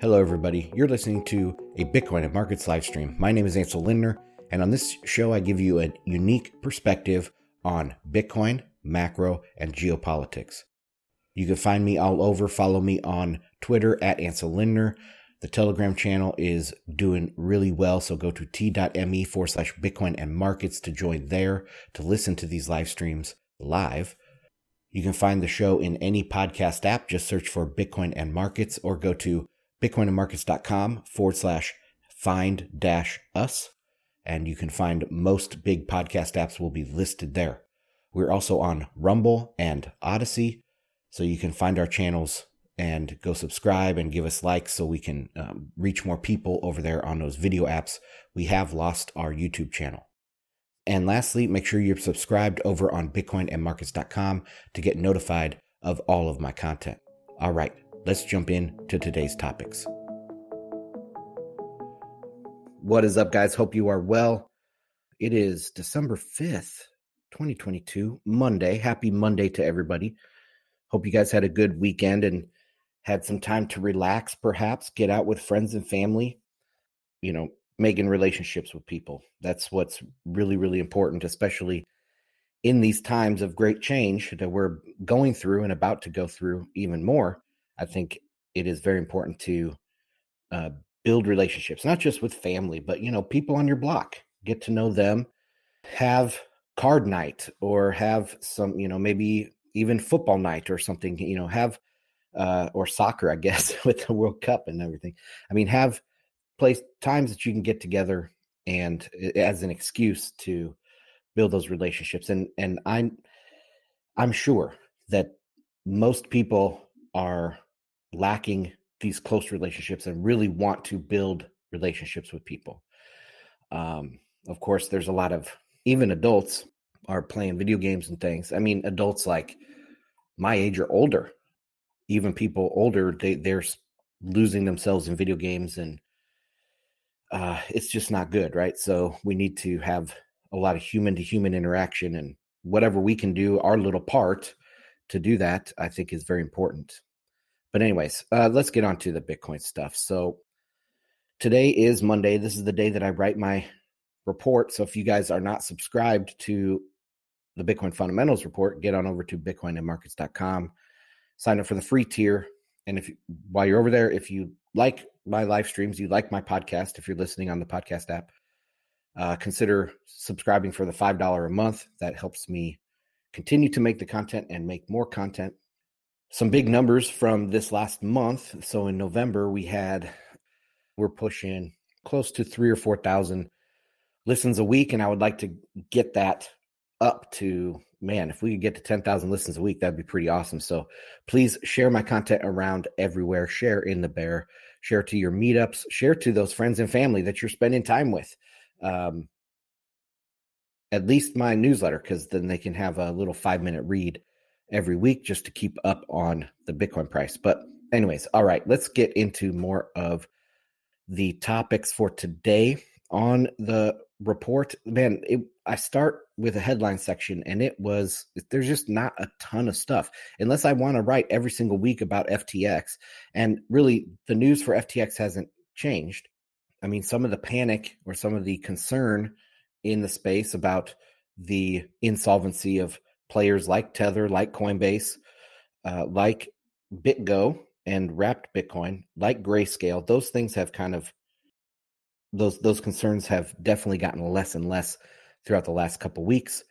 Hello, everybody. You're listening to a Bitcoin and Markets live stream. My name is Ansel Lindner, and on this show, I give you a unique perspective on Bitcoin, macro, and geopolitics. You can find me all over. Follow me on Twitter at Ansel Lindner. The Telegram channel is doing really well, so go to t.me forward slash Bitcoin and Markets to join there to listen to these live streams live. You can find the show in any podcast app. Just search for Bitcoin and Markets or go to bitcoinandmarkets.com forward slash find dash us. And you can find most big podcast apps will be listed there. We're also on Rumble and Odysee. So you can find our channels and go subscribe and give us likes so we can um, reach more people over there on those video apps. We have lost our YouTube channel. And lastly, make sure you're subscribed over on bitcoinandmarkets.com to get notified of all of my content. All right, let's jump in to today's topics. What is up, guys? Hope you are well. It is December 5th, 2022, Monday. Happy Monday to everybody. Hope you guys had a good weekend and had some time to relax, perhaps get out with friends and family, you know, making relationships with people. That's what's really, really important, especially in these times of great change that we're going through and about to go through even more. I think it is very important to uh, build relationships, not just with family, but, you know, people on your block, get to know them, have card night or have some, you know, maybe even football night or something, you know, have uh, or soccer, I guess, with the World Cup and everything. I mean, have place times that you can get together and as an excuse to build those relationships. And and I'm I'm sure that most people are lacking these close relationships and really want to build relationships with people. Um, of course, there's a lot of even adults are playing video games and things. I mean, adults like my age or older even people older they they're losing themselves in video games and uh, it's just not good right so we need to have a lot of human to human interaction and whatever we can do our little part to do that i think is very important but anyways uh, let's get on to the bitcoin stuff so today is monday this is the day that i write my report so if you guys are not subscribed to the bitcoin fundamentals report get on over to bitcoinandmarkets.com sign up for the free tier. And if while you're over there, if you like my live streams, you like my podcast, if you're listening on the podcast app, uh, consider subscribing for the five dollar a month. That helps me continue to make the content and make more content. Some big numbers from this last month. So in November, we had we're pushing close to three or four thousand listens a week, and I would like to get that up to man, if we could get to 10,000 listens a week, that'd be pretty awesome. So please share my content around everywhere. Share in the bear, share to your meetups, share to those friends and family that you're spending time with. Um, at least my newsletter, because then they can have a little five minute read every week just to keep up on the Bitcoin price. But, anyways, all right, let's get into more of the topics for today on the report. Man, it, I start with a headline section and it was there's just not a ton of stuff unless I want to write every single week about FTX. And really, the news for FTX hasn't changed. I mean, some of the panic or some of the concern in the space about the insolvency of players like Tether, like Coinbase, uh, like BitGo and Wrapped Bitcoin, like Grayscale, those things have kind of those those concerns have definitely gotten less and less throughout the last couple weeks.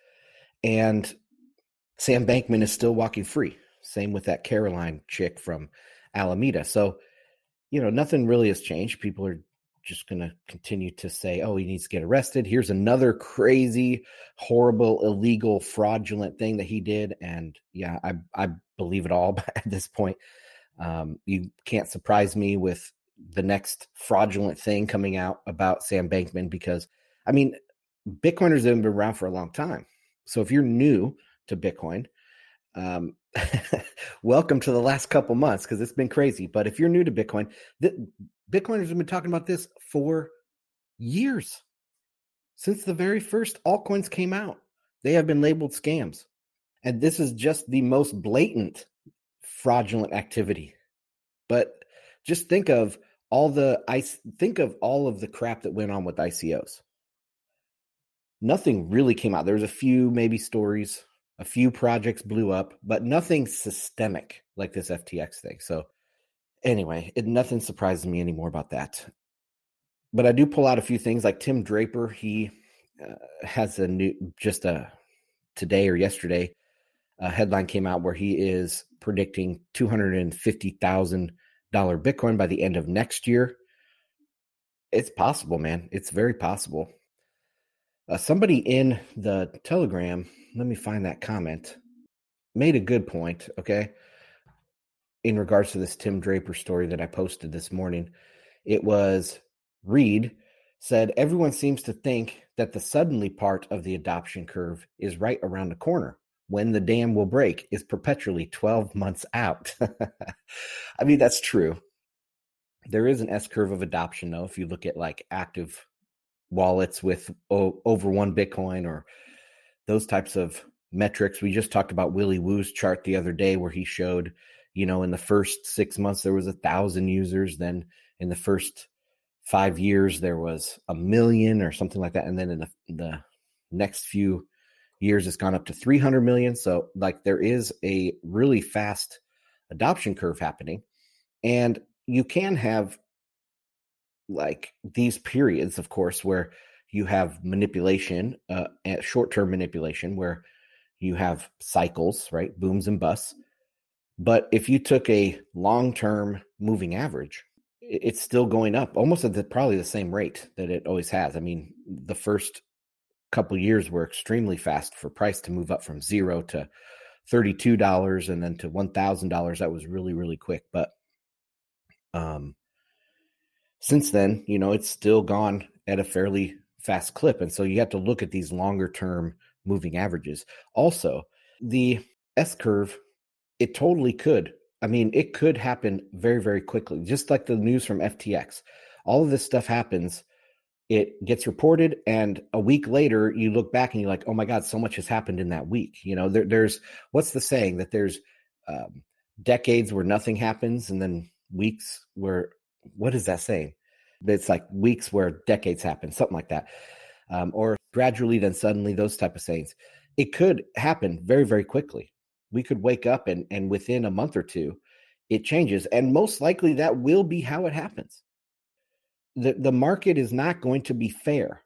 And Sam Bankman is still walking free. Same with that Caroline chick from Alameda. So, you know, nothing really has changed. People are just going to continue to say, oh, he needs to get arrested. Here's another crazy, horrible, illegal, fraudulent thing that he did. And yeah, I, I believe it all at this point. Um, you can't surprise me with the next fraudulent thing coming out about Sam Bankman because, I mean, Bitcoiners have been around for a long time. So if you're new to Bitcoin, um, welcome to the last couple months because it's been crazy. But if you're new to Bitcoin, Bitcoiners have been talking about this for years. Since the very first altcoins came out, they have been labeled scams. And this is just the most blatant fraudulent activity. But just think of all the I think of all of the crap that went on with ICOs. Nothing really came out. There was a few maybe stories, a few projects blew up, but nothing systemic like this FTX thing. So anyway, it, nothing surprises me anymore about that. But I do pull out a few things like Tim Draper. He uh, has a new, just a today or yesterday, a headline came out where he is predicting two hundred and fifty thousand dollar Bitcoin by the end of next year. It's possible, man. It's very possible. Uh, somebody in the Telegram, let me find that comment, made a good point. Okay in regards to this Tim Draper story that I posted this morning. It was Reed said, Everyone seems to think that the suddenly part of the adoption curve is right around the corner. When the dam will break is perpetually 12 months out. I mean, that's true. There is an S curve of adoption, though, if you look at like active wallets with o- over one Bitcoin or those types of metrics. We just talked about Willy Woo's chart the other day where he showed you know in the first six months there was a thousand users then in the first five years there was a million or something like that and then in the, the next few years it's gone up to 300 million so like there is a really fast adoption curve happening and you can have like these periods of course where you have manipulation uh, short-term manipulation where you have cycles right booms and busts but if you took a long term moving average, it's still going up almost at the, probably the same rate that it always has. I mean, the first couple years were extremely fast for price to move up from zero to $32 and then to $1,000. That was really, really quick. But um, since then, you know, it's still gone at a fairly fast clip. And so you have to look at these longer term moving averages. Also, the S curve it totally could. I mean, it could happen very, very quickly, just like the news from FTX. All of this stuff happens, it gets reported, and a week later, you look back and you're like, oh my God, so much has happened in that week. You know, there, there's what's the saying that there's um, decades where nothing happens, and then weeks where, what is that saying? It's like weeks where decades happen, something like that. Um, or gradually, then suddenly, those type of sayings. It could happen very, very quickly we could wake up and and within a month or two it changes and most likely that will be how it happens the the market is not going to be fair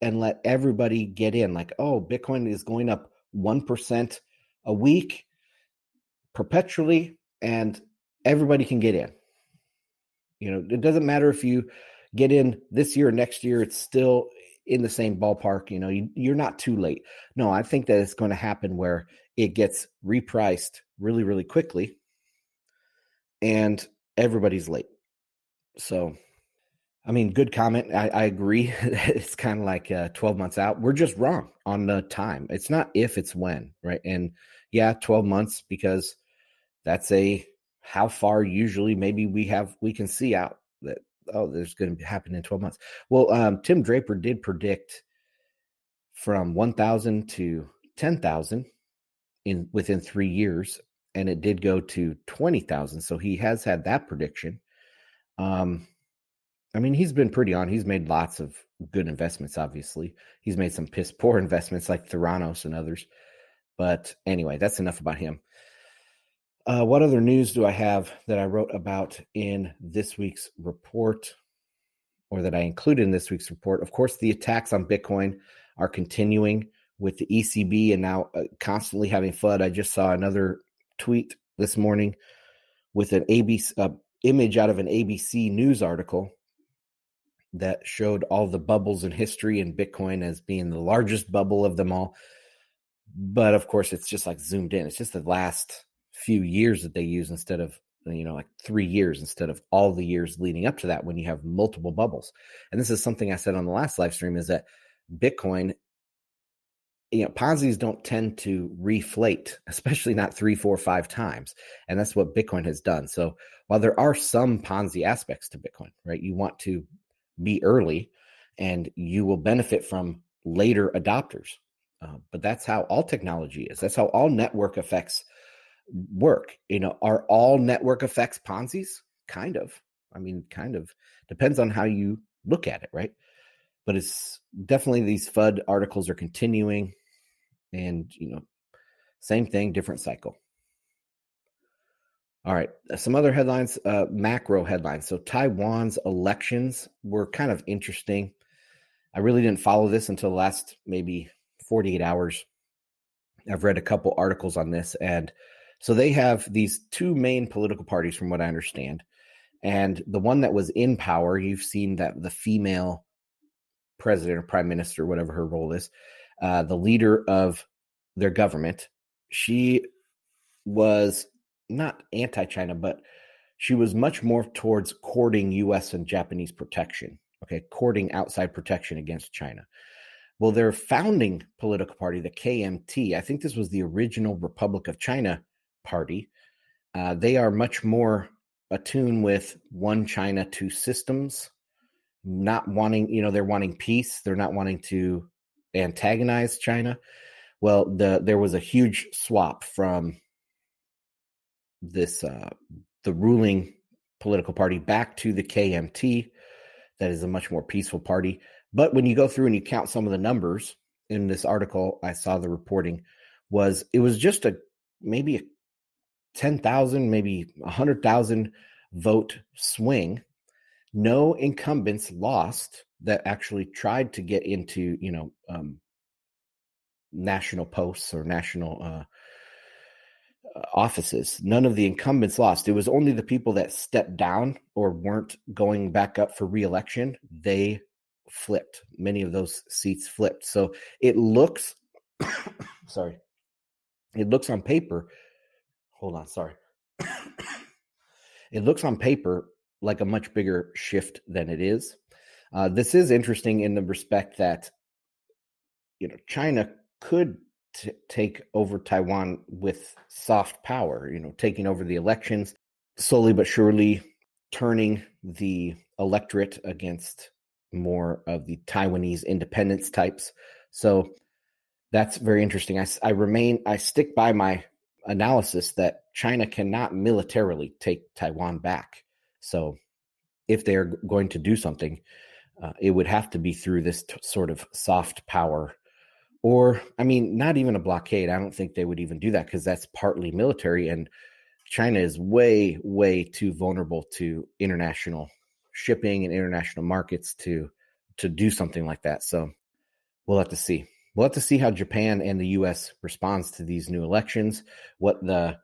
and let everybody get in like oh bitcoin is going up 1% a week perpetually and everybody can get in you know it doesn't matter if you get in this year or next year it's still in the same ballpark you know you, you're not too late no i think that it's going to happen where it gets repriced really, really quickly, and everybody's late. So, I mean, good comment. I, I agree. it's kind of like uh, 12 months out. We're just wrong on the time. It's not if, it's when, right? And yeah, 12 months because that's a how far usually maybe we have we can see out that oh there's going to happen in 12 months well um, tim draper did predict from 1000 to 10000 in within three years, and it did go to twenty thousand. So he has had that prediction. Um, I mean, he's been pretty on. He's made lots of good investments. Obviously, he's made some piss poor investments like Theranos and others. But anyway, that's enough about him. Uh, what other news do I have that I wrote about in this week's report, or that I included in this week's report? Of course, the attacks on Bitcoin are continuing with the ECB and now uh, constantly having FUD. I just saw another tweet this morning with an ABC uh, image out of an ABC news article that showed all the bubbles in history and Bitcoin as being the largest bubble of them all. But of course, it's just like zoomed in. It's just the last few years that they use instead of you know like three years instead of all the years leading up to that when you have multiple bubbles. And this is something I said on the last live stream is that Bitcoin you know ponzi's don't tend to reflate especially not three four five times. And that's what bitcoin has done. So while there are some ponzi aspects to bitcoin right you want to be early and you will benefit from later adopters. Uh, but that's how all technology is. That's how all network effects work you know are all network effects ponzi's kind of I mean, kind of depends on how you look at it, right? But it's definitely these FUD articles are continuing, and you know, same thing, different cycle. All right, uh, some other headlines, uh, macro headlines. So Taiwan's elections were kind of interesting. I really didn't follow this until the last maybe 48 hours. I've read a couple articles on this, and so they have these two main political parties, from what I understand. And the one that was in power, you've seen that the female president or prime minister, whatever her role is, uh, the leader of their government, she was not anti China, but she was much more towards courting US and Japanese protection, okay, courting outside protection against China. Well, their founding political party, the KMT, I think this was the original Republic of China party. Uh, they are much more attuned with one China, two systems, not wanting, you know, they're wanting peace. They're not wanting to antagonize China. Well, the there was a huge swap from this uh, the ruling political party back to the KMT, that is a much more peaceful party. But when you go through and you count some of the numbers in this article, I saw the reporting was it was just a maybe a 10,000, maybe 100,000 vote swing. No incumbents lost that actually tried to get into, you know, um, national posts or national uh, offices. None of the incumbents lost. It was only the people that stepped down or weren't going back up for reelection. They flipped. Many of those seats flipped. So it looks, sorry, it looks on paper hold on, sorry. it looks on paper like a much bigger shift than it is. Uh, this is interesting in the respect that you know China could t- take over Taiwan with soft power. You know, taking over the elections slowly but surely, turning the electorate against more of the Taiwanese independence types. So that's very interesting. I, I remain, I stick by my analysis that China cannot militarily take Taiwan back. So, if they're going to do something, uh, it would have to be through this t- sort of soft power. Or, I mean, not even a blockade. I don't think they would even do that because that's partly military. And China is way, way too vulnerable to international shipping and international markets to to do something like that. So we'll have to see we'll have to see how Japan and the U.S. responds to these new elections. What the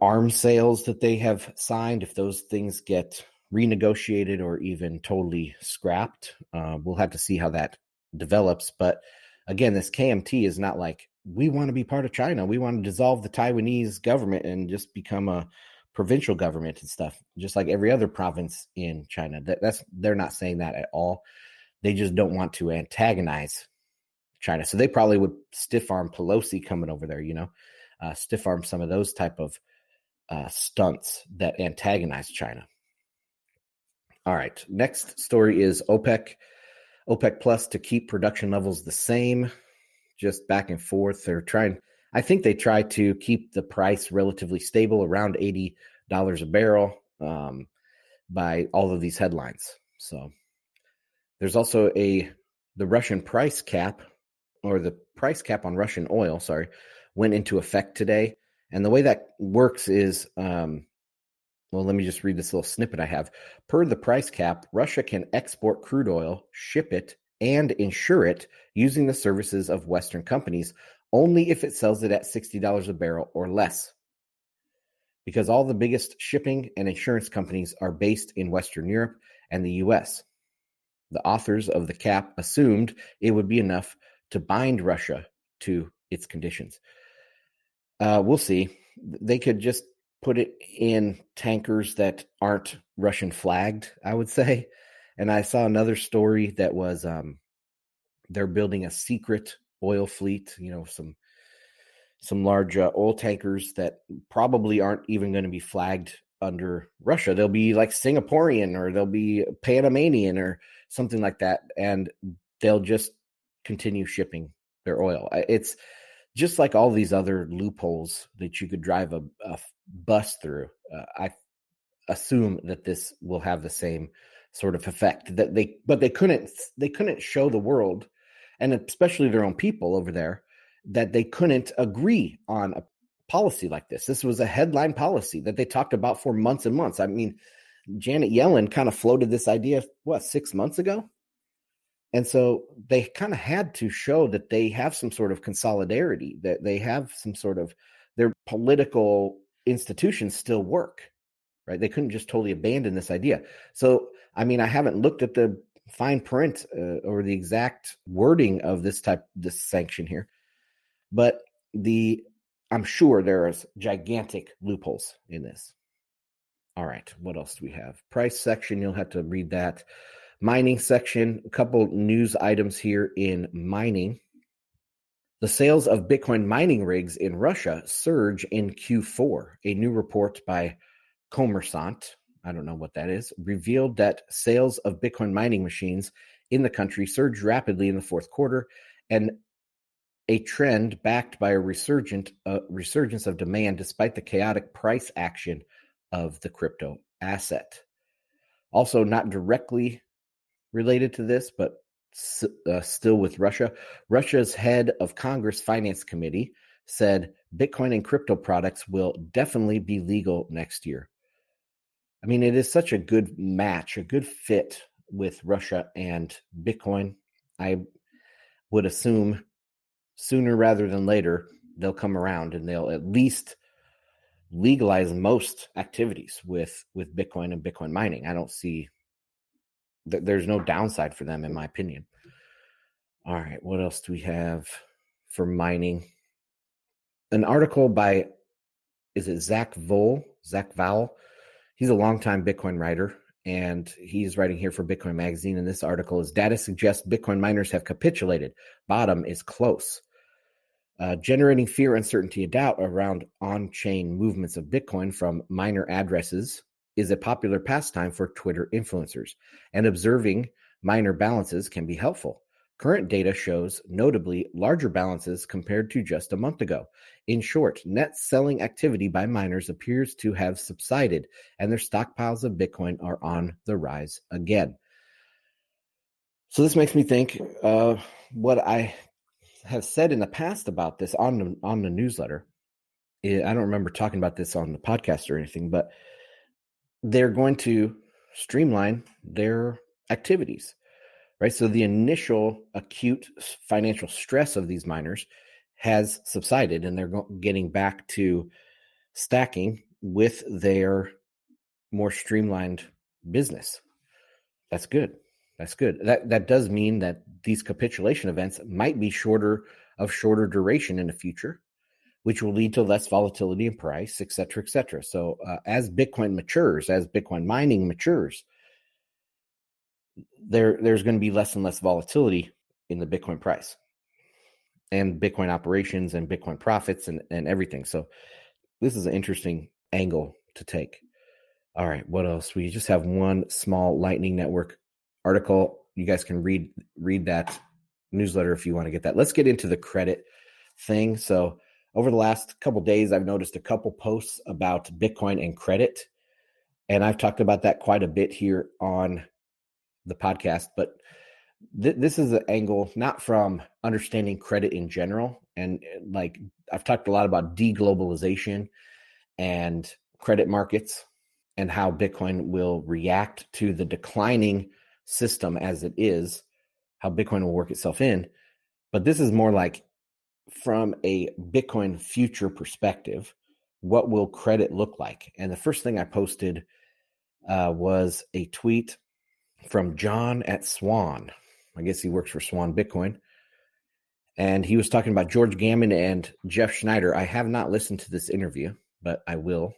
arms sales that they have signed, if those things get renegotiated or even totally scrapped, uh, we'll have to see how that develops. But again, this KMT is not like we want to be part of China. We want to dissolve the Taiwanese government and just become a provincial government and stuff, just like every other province in China. That, that's they're not saying that at all. They just don't want to antagonize China. So they probably would stiff arm Pelosi coming over there, you know, uh, stiff arm some of those type of uh, stunts that antagonize China. All right. Next story is OPEC, OPEC Plus to keep production levels the same, just back and forth. They're trying, I think they try to keep the price relatively stable around $80 a barrel um, by all of these headlines. So there's also a, the Russian price cap or the price cap on Russian oil, sorry, went into effect today. And the way that works is, um, well, let me just read this little snippet I have. Per the price cap, Russia can export crude oil, ship it, and insure it using the services of Western companies only if it sells it at $60 a barrel or less. Because all the biggest shipping and insurance companies are based in Western Europe and the US. The authors of the cap assumed it would be enough to bind Russia to its conditions. Uh, we'll see. They could just put it in tankers that aren't Russian flagged, I would say. And I saw another story that was um, they're building a secret oil fleet, you know, some some large uh, oil tankers that probably aren't even going to be flagged under Russia. They'll be like Singaporean or they'll be Panamanian or something like that. And they'll just continue shipping their oil. It's just like all these other loopholes that you could drive a, a bus through. Uh, I assume that this will have the same sort of effect that they but they couldn't they couldn't show the world and especially their own people over there that they couldn't agree on a policy like this this was a headline policy that they talked about for months and months i mean janet yellen kind of floated this idea what 6 months ago and so they kind of had to show that they have some sort of consolidarity that they have some sort of their political institutions still work right they couldn't just totally abandon this idea so I mean, I haven't looked at the fine print uh, or the exact wording of this type this sanction here, but the I'm sure there is gigantic loopholes in this. All right, what else do we have? Price section, you'll have to read that. Mining section, a couple news items here in mining. The sales of Bitcoin mining rigs in Russia surge in Q4. A new report by Kommersant I don't know what that is, revealed that sales of Bitcoin mining machines in the country surged rapidly in the fourth quarter, and a trend backed by a resurgent uh, resurgence of demand despite the chaotic price action of the crypto asset. Also, not directly related to this, but uh, still with Russia, Russia's head of Congress Finance Committee said Bitcoin and crypto products will definitely be legal next year. I mean, it is such a good match, a good fit with Russia and Bitcoin. I would assume sooner rather than later they'll come around and they'll at least legalize most activities with with Bitcoin and Bitcoin mining. I don't see that there's no downside for them in my opinion. All right, what else do we have for mining? An article by is it Zach Voell, Zach Voell He's a longtime Bitcoin writer, and he's writing here for Bitcoin Magazine. And this article is Data suggests Bitcoin miners have capitulated. Bottom is close. Uh, generating fear, uncertainty, and doubt around on chain movements of Bitcoin from miner addresses is a popular pastime for Twitter influencers, and observing miner balances can be helpful. Current data shows notably larger balances compared to just a month ago. In short, net selling activity by miners appears to have subsided, and their stockpiles of Bitcoin are on the rise again. So, this makes me think uh, what I have said in the past about this on the, on the newsletter. I don't remember talking about this on the podcast or anything, but they're going to streamline their activities right? So the initial acute financial stress of these miners has subsided and they're getting back to stacking with their more streamlined business. That's good. That's good. That that does mean that these capitulation events might be shorter of shorter duration in the future, which will lead to less volatility in price, et cetera, et cetera. So uh, as Bitcoin matures, as Bitcoin mining matures, there there's going to be less and less volatility in the Bitcoin price and Bitcoin operations and Bitcoin profits and, and everything. So this is an interesting angle to take. All right, what else? We just have one small Lightning Network article. You guys can read read that newsletter if you want to get that. Let's get into the credit thing. So over the last couple days, I've noticed a couple posts about Bitcoin and credit, and I've talked about that quite a bit here on the podcast, but th- this is an angle not from understanding credit in general. And like I've talked a lot about deglobalization and credit markets and how Bitcoin will react to the declining system as it is, how Bitcoin will work itself in. But this is more like from a Bitcoin future perspective, what will credit look like? And the first thing I posted uh, was a tweet from John at Swan. I guess he works for Swan Bitcoin. And he was talking about George Gammon and Jeff Snider. I have not listened to this interview, but I will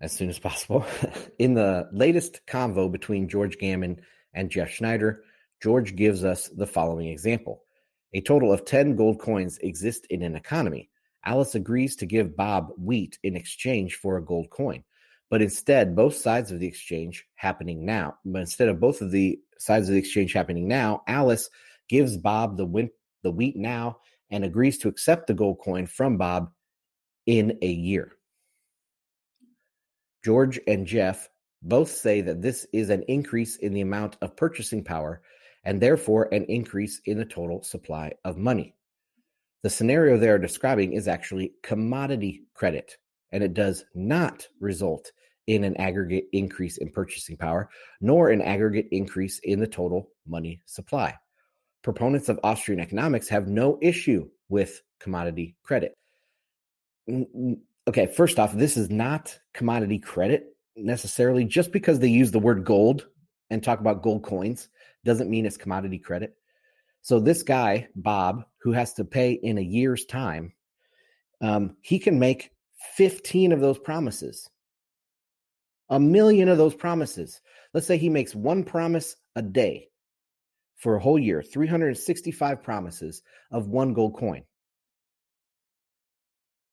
as soon as possible. In the latest convo between George Gammon and Jeff Snider, George gives us the following example A total of 10 gold coins exist in an economy. Alice agrees to give Bob wheat in exchange for a gold coin. But instead, both sides of the exchange happening now. But instead of both of the sides of the exchange happening now, Alice gives Bob the win- the wheat now and agrees to accept the gold coin from Bob in a year. George and Jeff both say that this is an increase in the amount of purchasing power and therefore an increase in the total supply of money. The scenario they are describing is actually commodity credit, and it does not result in an aggregate increase in purchasing power, nor an aggregate increase in the total money supply. Proponents of Austrian economics have no issue with commodity credit. Okay, first off, this is not commodity credit necessarily. Just because they use the word gold and talk about gold coins doesn't mean it's commodity credit. So this guy, Bob, who has to pay in a year's time, um, he can make 15 of those promises. A million of those promises. Let's say he makes one promise a day for a whole year, 365 promises of one gold coin.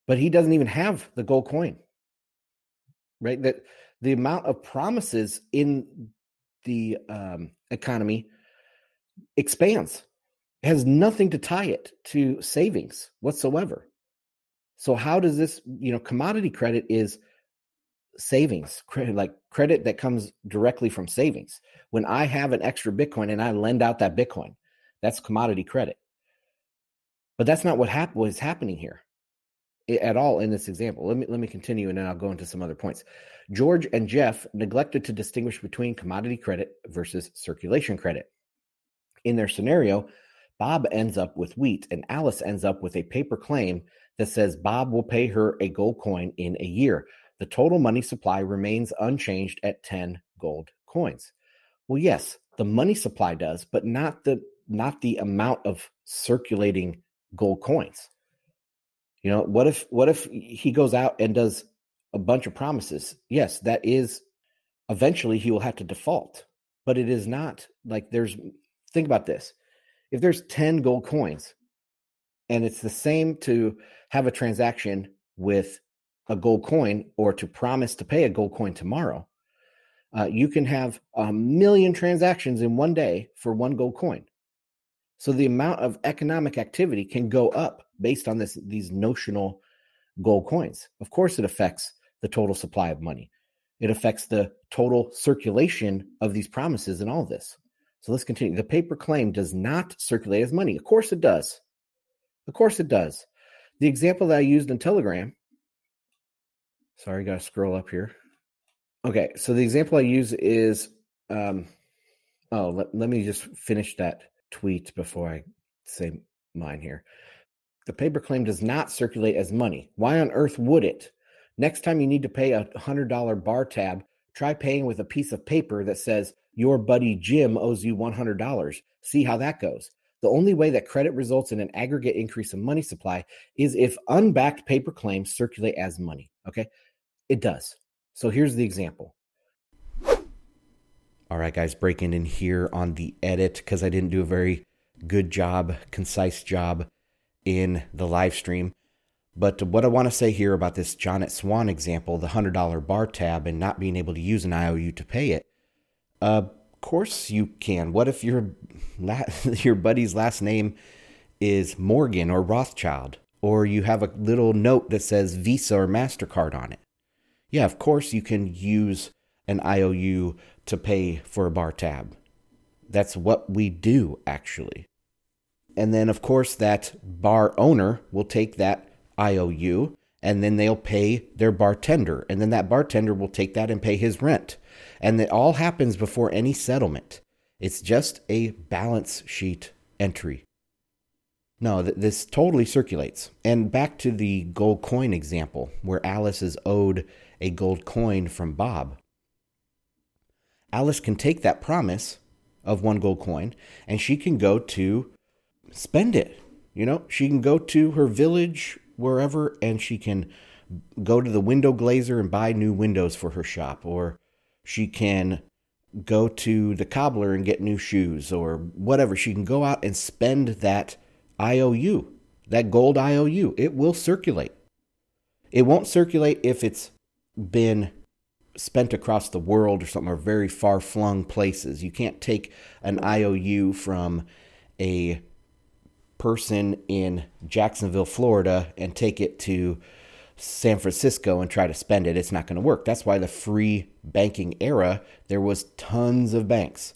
But he doesn't even have the gold coin. Right? That the amount of promises in the um, economy expands. It has nothing to tie it to savings whatsoever. So how does this you know commodity credit is savings credit like credit that comes directly from savings. When i have an extra bitcoin and i lend out that bitcoin that's commodity credit. But that's not what hap- was happening here at all in this example let me let me continue and then i'll go into some other points george and jeff neglected to distinguish between commodity credit versus circulation credit in their scenario bob ends up with wheat and alice ends up with a paper claim that says bob will pay her a gold coin in a year the total money supply remains unchanged at 10 gold coins. Well, yes, the money supply does, but not the not the amount of circulating gold coins. You know, what if what if he goes out and does a bunch of promises? Yes, that is eventually he will have to default. But it is not like there's think about this. If there's 10 gold coins and it's the same to have a transaction with a gold coin or to promise to pay a gold coin tomorrow, uh, you can have a million transactions in one day for one gold coin. So the amount of economic activity can go up based on this these notional gold coins. Of course, it affects the total supply of money. It affects the total circulation of these promises and all this. So let's continue. The paper claim does not circulate as money. Of course it does. Of course it does. The example that I used in Telegram Sorry, I got to scroll up here. Okay, so the example I use is um, oh, let, let me just finish that tweet before I say mine here. The paper claim does not circulate as money. Why on earth would it? Next time you need to pay a $100 bar tab, try paying with a piece of paper that says your buddy Jim owes you $100. See how that goes. The only way that credit results in an aggregate increase in money supply is if unbacked paper claims circulate as money. Okay. It does. So here's the example. All right, guys, breaking in here on the edit because I didn't do a very good job, concise job in the live stream. But what I want to say here about this John at Swan example, the $100 bar tab, and not being able to use an IOU to pay it, uh, of course you can. What if your, your buddy's last name is Morgan or Rothschild, or you have a little note that says Visa or MasterCard on it? yeah, of course you can use an IOU to pay for a bar tab. That's what we do, actually. And then, of course, that bar owner will take that IOU and then they'll pay their bartender. And then that bartender will take that and pay his rent. And it all happens before any settlement. It's just a balance sheet entry. No, th- this totally circulates. And back to the gold coin example, where Alice is owed a gold coin from Bob. Alice can take that promise of one gold coin and she can go to spend it. You know, she can go to her village, wherever, and she can go to the window glazer and buy new windows for her shop. Or she can go to the cobbler and get new shoes or whatever. She can go out and spend that IOU, that gold IOU. It will circulate. It won't circulate if it's been spent across the world or something, or very far flung places. You can't take an IOU from a person in Jacksonville, Florida, and take it to San Francisco and try to spend it, it's not going to work. That's why the free banking era, there was tons of banks.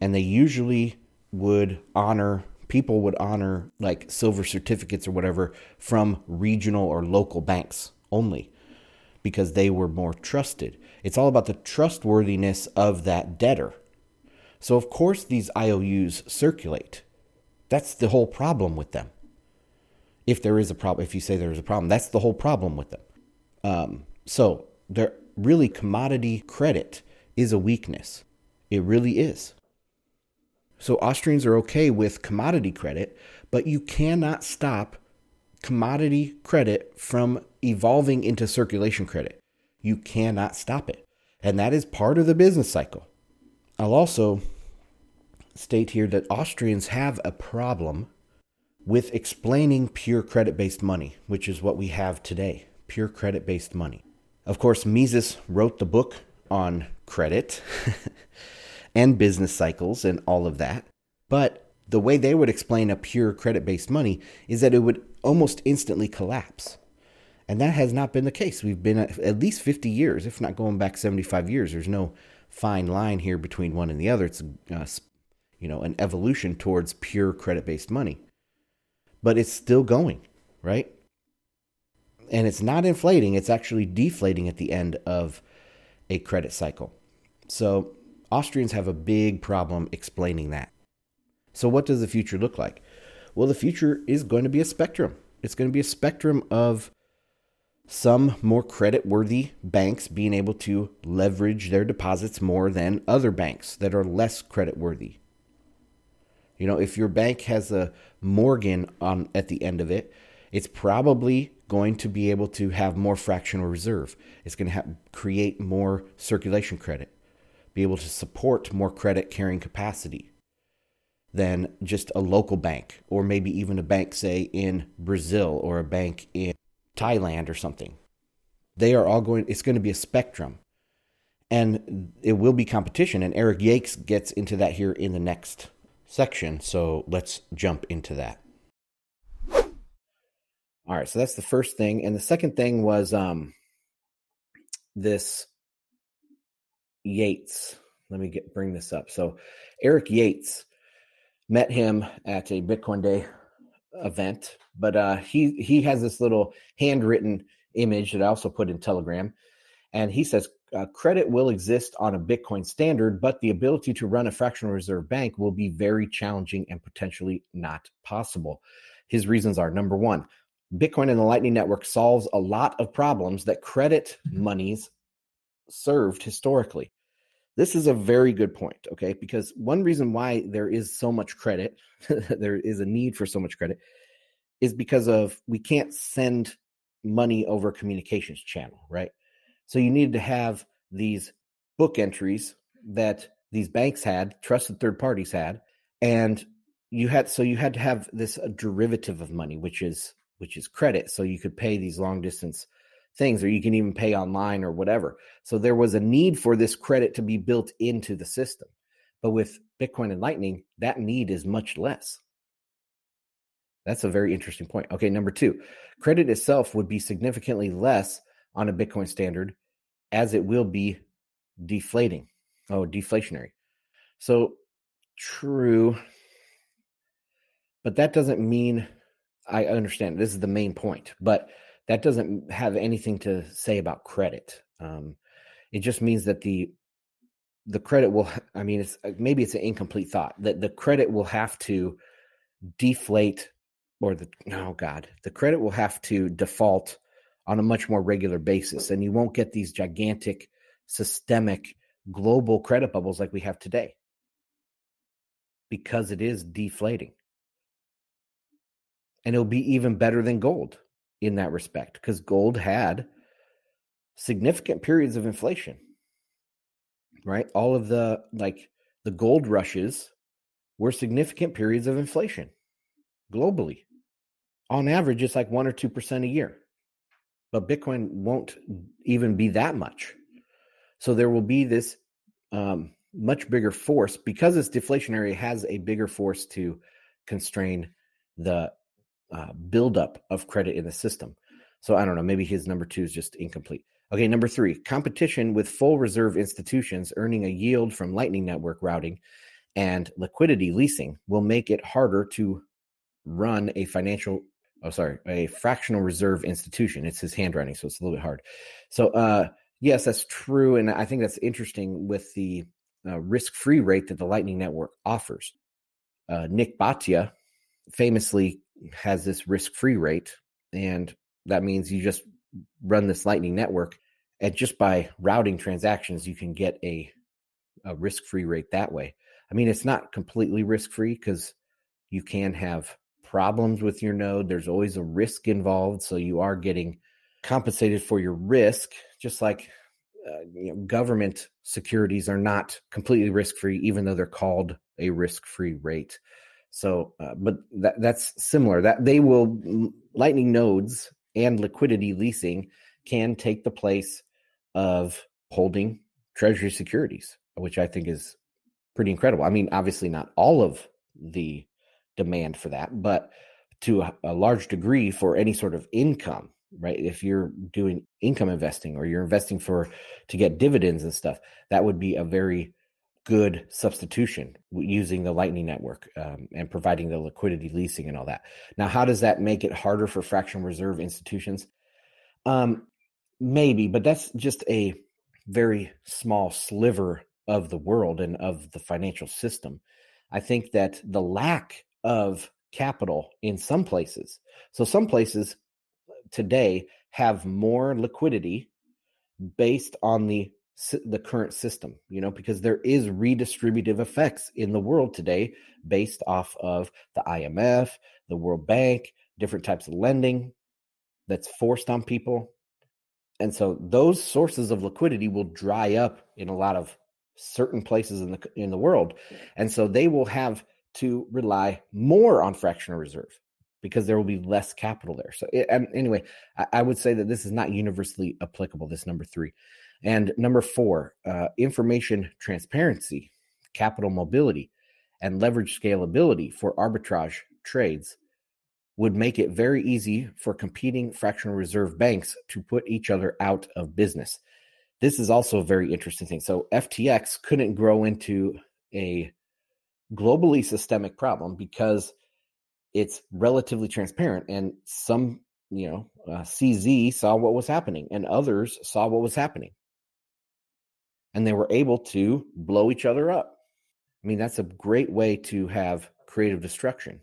And they usually would honor people would honor like silver certificates or whatever from regional or local banks only because they were more trusted. It's all about the trustworthiness of that debtor. So, of course, these IOUs circulate. That's the whole problem with them. If there is a problem, if you say there is a problem, that's the whole problem with them. Um, so, there really commodity credit is a weakness. It really is. So, Austrians are okay with commodity credit, but you cannot stop commodity credit from evolving into circulation credit. You cannot stop it. And that is part of the business cycle. I'll also state here that Austrians have a problem with explaining pure credit based money, which is what we have today pure credit based money. Of course, Mises wrote the book on credit and business cycles and all of that. But the way they would explain a pure credit based money is that it would almost instantly collapse. And that has not been the case. We've been at, at least 50 years, if not going back 75 years. There's no fine line here between one and the other. It's uh, you know, an evolution towards pure credit-based money. But it's still going, right? And it's not inflating, it's actually deflating at the end of a credit cycle. So, Austrians have a big problem explaining that. So, what does the future look like? Well, the future is going to be a spectrum. It's going to be a spectrum of some more credit worthy banks being able to leverage their deposits more than other banks that are less credit worthy. You know, if your bank has a Morgan on at the end of it, it's probably going to be able to have more fractional reserve. It's going to have, create more circulation credit, be able to support more credit carrying capacity than just a local bank, or maybe even a bank, say, in Brazil or a bank in Thailand or something. They are all going, it's going to be a spectrum. And it will be competition. And Eric Yakes gets into that here in the next section. So let's jump into that. All right, so that's the first thing, and the second thing was um, this Yakes. Let me get bring this up. So Eric Yakes met him at a Bitcoin Day event, but uh, he he has this little handwritten image that I also put in Telegram, and he says uh, credit will exist on a Bitcoin standard, but the ability to run a fractional reserve bank will be very challenging and potentially not possible. His reasons are number one, Bitcoin and the Lightning Network solves a lot of problems that credit monies served historically. This is a very good point, okay? Because one reason why there is so much credit, there is a need for so much credit, is because of we can't send money over communications channel, right? So you needed to have these book entries that these banks had, trusted third parties had, and you had so you had to have this derivative of money, which is which is credit. So you could pay these long distance things, or you can even pay online or whatever. So there was a need for this credit to be built into the system. But with Bitcoin and Lightning, that need is much less. That's a very interesting point. Okay, number two, credit itself would be significantly less on a Bitcoin standard as it will be deflating. Oh, deflationary. So true. But that doesn't mean I understand this is the main point, but that doesn't have anything to say about credit. Um, it just means that the the credit will i mean it's uh, maybe it's an incomplete thought that the credit will have to deflate or the oh god the credit will have to default on a much more regular basis. And you won't get these gigantic systemic global credit bubbles like we have today because it is deflating. And it'll be even better than gold in that respect because gold had significant periods of inflation, right? All of the like the gold rushes were significant periods of inflation globally. On average, it's like one or 2% a year but Bitcoin won't even be that much. So there will be this um, much bigger force because it's deflationary. It has a bigger force to constrain the uh, buildup of credit in the system. So I don't know. Maybe his number two is just incomplete. Okay, number three competition with full reserve institutions earning a yield from Lightning Network routing and liquidity leasing will make it harder to run a financial oh sorry a fractional reserve institution it's his handwriting so it's a little bit hard so uh yes that's true and i think that's interesting with the uh, risk-free rate that the lightning network offers uh, nik bhatia famously has this risk-free rate and that means you just run this lightning network and just by routing transactions you can get a, a risk-free rate that way i mean it's not completely risk-free because you can have problems with your node. There's always a risk involved. So you are getting compensated for your risk, just like uh, you know, government securities are not completely risk free, even though they're called a risk free rate. So, uh, but that, that's similar. That they will Lightning nodes and liquidity leasing can take the place of holding treasury securities, which I think is pretty incredible. I mean, obviously not all of the demand for that, but to a, a large degree for any sort of income, right? If you're doing income investing or you're investing for to get dividends and stuff, that would be a very good substitution using the Lightning Network um, and providing the liquidity leasing and all that. Now, how does that make it harder for fractional reserve institutions? Um, maybe, but that's just a very small sliver of the world and of the financial system. I think that the lack of capital in some places. So some places today have more liquidity based on the the current system, you know, because there is redistributive effects in the world today based off of the IMF, the World Bank, different types of lending that's forced on people. And so those sources of liquidity will dry up in a lot of certain places in the in the world. And so they will have to rely more on fractional reserve because there will be less capital there. So, eh, it, anyway, I, I, would say that this is not universally applicable, this number three. And number four, uh, information transparency, capital mobility, and leverage scalability for arbitrage trades would make it very easy for competing fractional reserve banks to put each other out of business. This is also a very interesting thing. So, FTX couldn't grow into a globally systemic problem because it's relatively transparent and some you know uh, cz saw what was happening and others saw what was happening and they were able to blow each other up i mean that's a great way to have creative destruction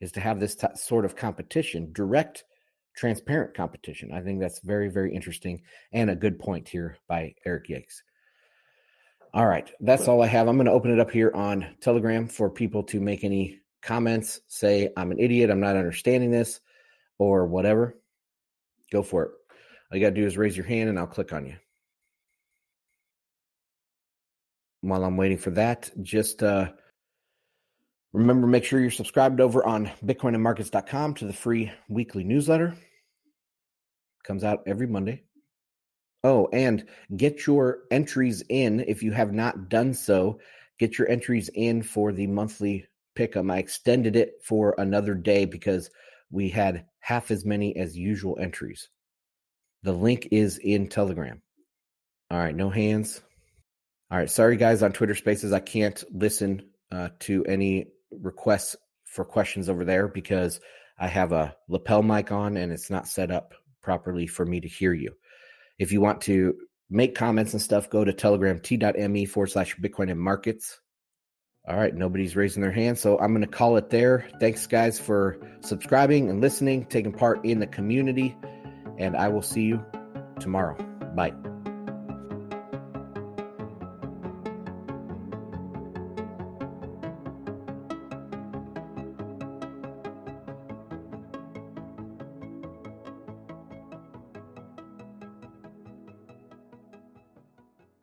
is to have this t- sort of competition direct transparent competition i think that's very very interesting and a good point here by eric Yakes. All right. That's all I have. I'm going to open it up here on Telegram for people to make any comments, say, I'm an idiot, I'm not understanding this, or whatever. Go for it. All you got to do is raise your hand and I'll click on you. While I'm waiting for that, just uh, remember make sure you're subscribed over on bitcoinandmarkets.com to the free weekly newsletter. Comes out every Monday. Oh, and get your entries in if you have not done so. Get your entries in for the monthly pick'em. I extended it for another day because we had half as many as usual entries. The link is in Telegram. All right, no hands. All right, sorry guys on Twitter Spaces, I can't listen uh, to any requests for questions over there because I have a lapel mic on and it's not set up properly for me to hear you. If you want to make comments and stuff, go to telegram t.me forward slash Bitcoin and markets. All right, nobody's raising their hand, so I'm going to call it there. Thanks, guys, for subscribing and listening, taking part in the community, and I will see you tomorrow. Bye.